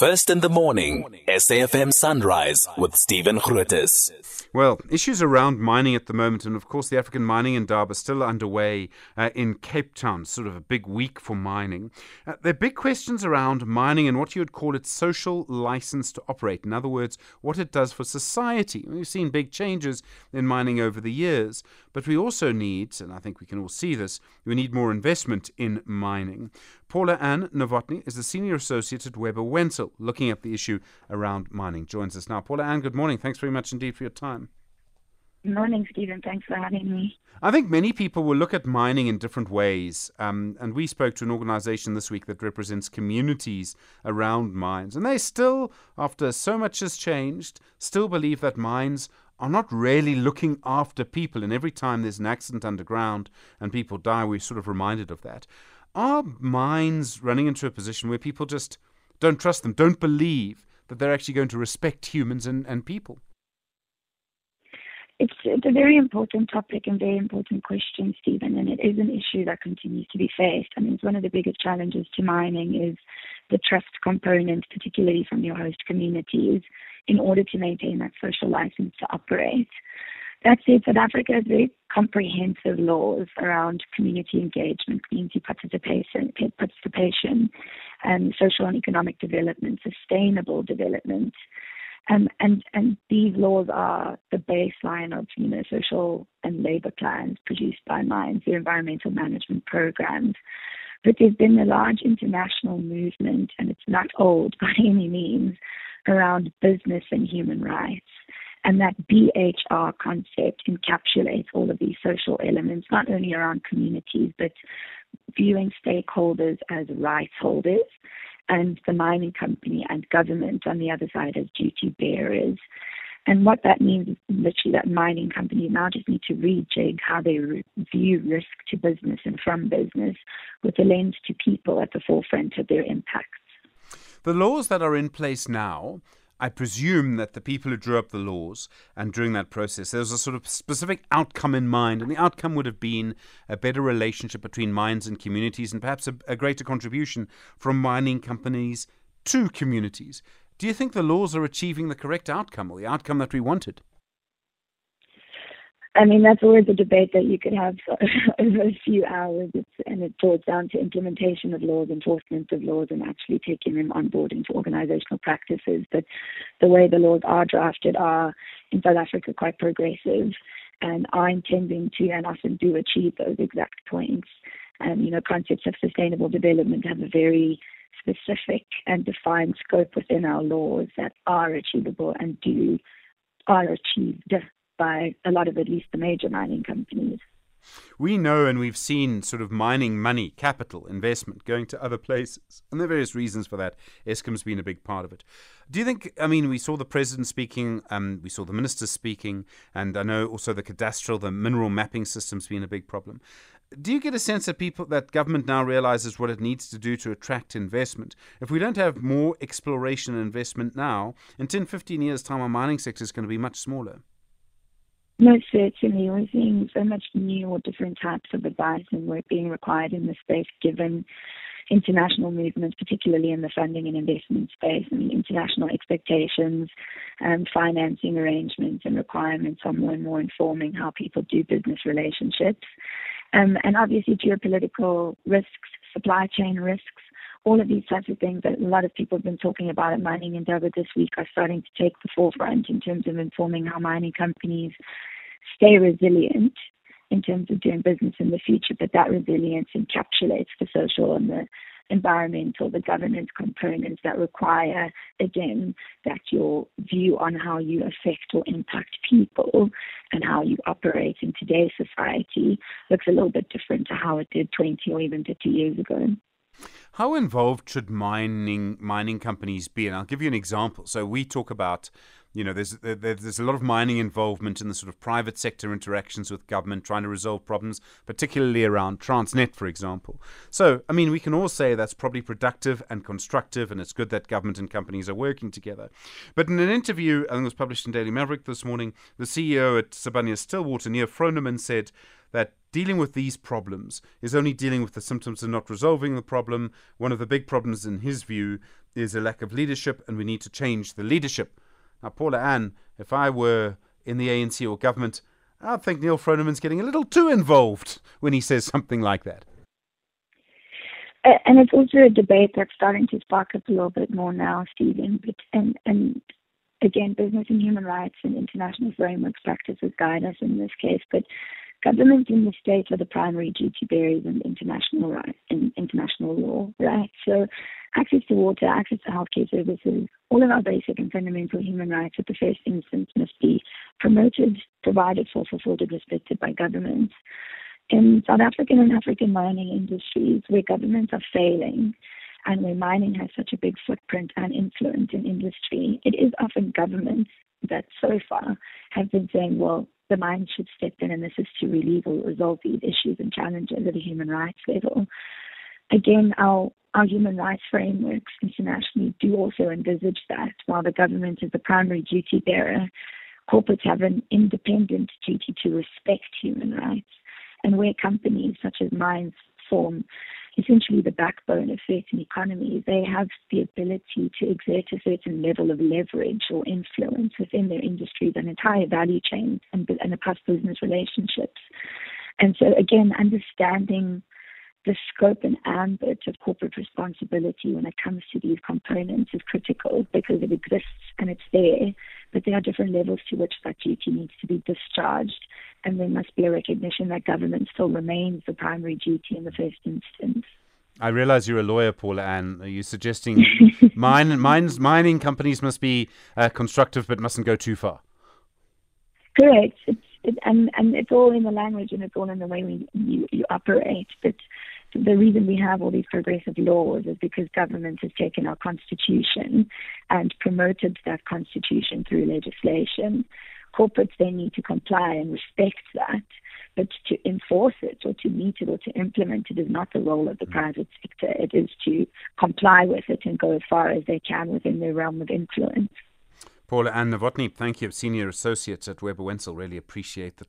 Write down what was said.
First in the morning, SAFM Sunrise with Stephen Grootes. Well, issues around mining at the moment, and of course, the African Mining Indaba still underway uh, in Cape Town, sort of a big week for mining. Uh, there are big questions around mining and what you would call its social license to operate. In other words, what it does for society. We've seen big changes in mining over the years, but we also need, and I think we can all see this, we need more investment in mining. Paula Ann Novotny is the Senior Associate at Webber Wentzel, looking at the issue around mining. Joins us now. Paula Ann, good morning. Thanks very much indeed for your time. Good morning, Stephen. Thanks for having me. I think many people will look at mining in different ways. Um, and we spoke to an organization this week that represents communities around mines. And they still, after so much has changed, still believe that mines are not really looking after people. And every time there's an accident underground and people die, we're sort of reminded of that. Are mines running into a position where people just don't trust them, don't believe that they're actually going to respect humans and, and people? It's, it's a very important topic and very important question, Stephen, and it is an issue that continues to be faced. I mean, it's one of the biggest challenges to mining is the trust component, particularly from your host communities, in order to maintain that social license to operate. That said, South Africa has very comprehensive laws around community engagement, community participation, participation, and social and economic development, sustainable development. Um, and and these laws are the baseline of you know social and labor plans produced by mines, their environmental management programs. But there's been a large international movement, and it's not old by any means, around business and human rights. And that BHR concept encapsulates all of these social elements, not only around communities, but viewing stakeholders as rights holders and the mining company and government on the other side as duty bearers. And what that means is literally that mining companies now just need to rejig how they re- view risk to business and from business with a lens to people at the forefront of their impacts. The laws that are in place now I presume that the people who drew up the laws and during that process, there was a sort of specific outcome in mind, and the outcome would have been a better relationship between mines and communities, and perhaps a, a greater contribution from mining companies to communities. Do you think the laws are achieving the correct outcome or the outcome that we wanted? I mean, that's always a debate that you could have over a few hours, it's, and it boils down to implementation of laws, enforcement of laws, and actually taking them on board into organizational practices. But the way the laws are drafted are, in South Africa, quite progressive and are intending to and often do achieve those exact points. And, you know, concepts of sustainable development have a very specific and defined scope within our laws that are achievable and do are achieved by a lot of at least the major mining companies. We know and we've seen sort of mining money, capital, investment going to other places. And there are various reasons for that. Eskom's been a big part of it. Do you think, I mean, we saw the president speaking, um, we saw the ministers speaking, and I know also the cadastral, the mineral mapping system's been a big problem. Do you get a sense that people, that government now realizes what it needs to do to attract investment? If we don't have more exploration and investment now, in 10, 15 years' time, our mining sector is going to be much smaller. Most certainly, we're seeing so much new or different types of advice and work being required in this space given international movements, particularly in the funding and investment space, and international expectations, and financing arrangements and requirements are more and more informing how people do business relationships. Um, and obviously geopolitical risks, supply chain risks, all of these types of things that a lot of people have been talking about at Mining Indaba this week are starting to take the forefront in terms of informing how mining companies stay resilient in terms of doing business in the future, but that resilience encapsulates the social and the environmental, the governance components that require, again, that your view on how you affect or impact people and how you operate in today's society looks a little bit different to how it did 20 or even 50 years ago. How involved should mining mining companies be? And I'll give you an example. So we talk about, you know, there's there's a lot of mining involvement in the sort of private sector interactions with government, trying to resolve problems, particularly around Transnet, for example. So, I mean, we can all say that's probably productive and constructive, and it's good that government and companies are working together. But in an interview, I think it was published in Daily Maverick this morning, the CEO at Sibanye Stillwater, Neal Froneman, said that dealing with these problems is only dealing with the symptoms and not resolving the problem. One of the big problems, in his view, is a lack of leadership, and we need to change the leadership. Now, Paula Ann, if I were in the ANC or government, I think Neal Froneman's getting a little too involved when he says something like that. And it's also a debate that's starting to spark up a little bit more now, Stephen. And and again, business and human rights and international frameworks practices guide us in this case. But governments in the states are the primary duty bearers in international in international law, right? So access to water, access to healthcare services, all of our basic and fundamental human rights at the first instance must be promoted, provided for, fulfilled, respected by governments. In South African and African mining industries, where governments are failing and where mining has such a big footprint and influence in industry, it is often governments that so far have been saying, well, the mines should step in and this is to relieve or resolve these issues and challenges at a human rights level. Again, our our human rights frameworks internationally do also envisage that while the government is the primary duty bearer, corporates have an independent duty to respect human rights. And where companies such as mines form essentially the backbone of certain economies, they have the ability to exert a certain level of leverage or influence within their industries and entire value chains and, and across business relationships. And so, again, understanding the scope and ambit of corporate responsibility when it comes to these components is critical because it exists and it's there, but there are different levels to which that duty needs to be discharged, and there must be a recognition that government still remains the primary duty in the first instance. I realize you're a lawyer, Paula Ann. Are you suggesting mine, mines, mining companies must be uh, constructive but mustn't go too far? Correct. It's, it, and, and it's all in the language and it's all in the way we, you, you operate. But the reason we have all these progressive laws is because government has taken our constitution and promoted that constitution through legislation. Corporates then need to comply and respect that, but to enforce it or to meet it or to implement it is not the role of the mm. private sector. It is to comply with it and go as far as they can within their realm of influence. Paula Ann Novotny, thank you, Senior Associate at Webber Wentzel. Really appreciate the